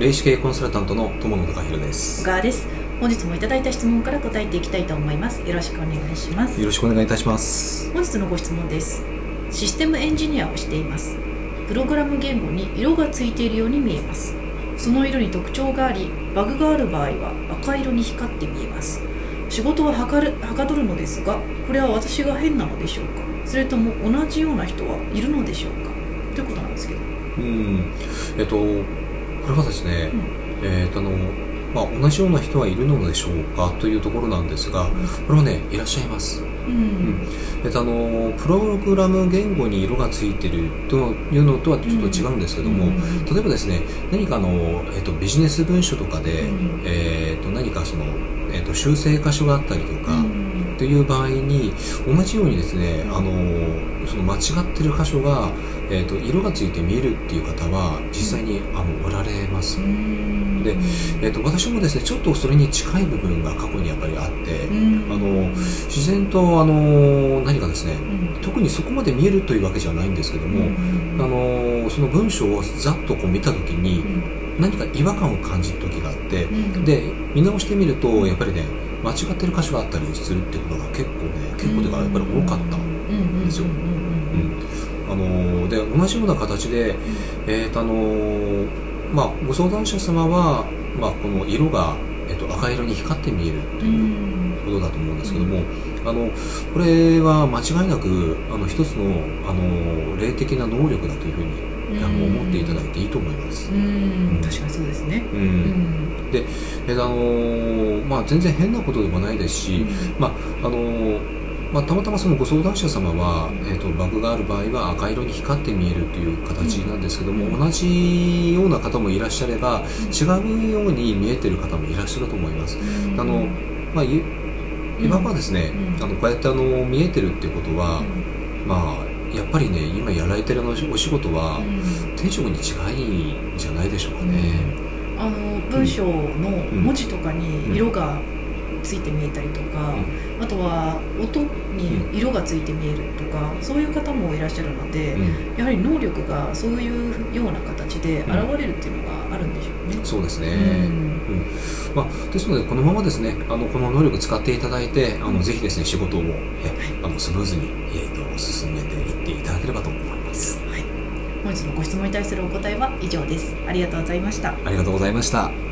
霊視系コンサルタントの友野隆弘です。小川です。本日もいただいた質問から答えていきたいと思います。よろしくお願いします。よろしくお願いいたします。本日のご質問です。システムエンジニアをしています。プログラム言語に色がついているように見えます。その色に特徴がありバグがある場合は赤色に光って見えます。仕事ははかるはかどるのですがこれは私が変なのでしょうか？それとも同じような人はいるのでしょうか？ということなんですけど。うん。えっとこれはですね、うん。えっとあのまあ、同じような人はいるのでしょうかというところなんですが、これはねいらっしゃいます。うん。えっと、あのプログラム言語に色がついてるというのとはちょっと違うんですけども、うん。例えばですね何かあの、えっと、ビジネス文書とかで、うん。えっと何かその、えっと、修正箇所があったりとか、うんという場合に同じようにですねあのその間違ってる箇所が、えっと色がついて見えるっていう方は実際にあのおられます。うん。でえっと私もですねちょっとそれに近い部分が過去にやっぱりあって、うん。あの自然とあの何かですねうん。特にそこまで見えるというわけじゃないんですけども、あのその文章をざっとこう見た時に何か違和感を感じる時があって、うん。で見直してみるとやっぱりね間違ってる箇所があったりするっていうことが結構ね結構というかやっぱり多かったんですよ。あので同じような形で、えーとあのまあ、ご相談者様は、まあ、この色が、えー、と赤色に光って見えるとうんういうん。ことだと思うんですけども、あのこれは間違いなくあの一つのあの霊的な能力だというふうにあの思っていただいていいと思います。うん。確かにそうですね。ううんんで、えーあのまあ、全然変なことでもないですし、まああのまあ、たまたまそのご相談者様は、えー、とバグがある場合は赤色に光って見えるという形なんですけども、うん。同じような方もいらっしゃれば違うように見えてる方もいらっしゃると思います。あのまあ、いいわばですね、うん。あのこうやってあの見えてるっていうことは、まあ、やっぱりね今やられてるお仕事は天職に近いんじゃないでしょうかね。あの文章の文字とかに色がついて見えたりとか、あとは音に色がついて見えるとかそういう方もいらっしゃるので、うん。やはり能力がそういうような形で現れるっていうのがあるんでしょうね。そうですね、うん。うん。まあ、ですのでこのままですねあのこの能力使っていただいてあのぜひですね仕事をえあのスムーズに、えー、と進めていっていただければと思います。はい、本日のご質問に対するお答えは以上です。ありがとうございました。ありがとうございました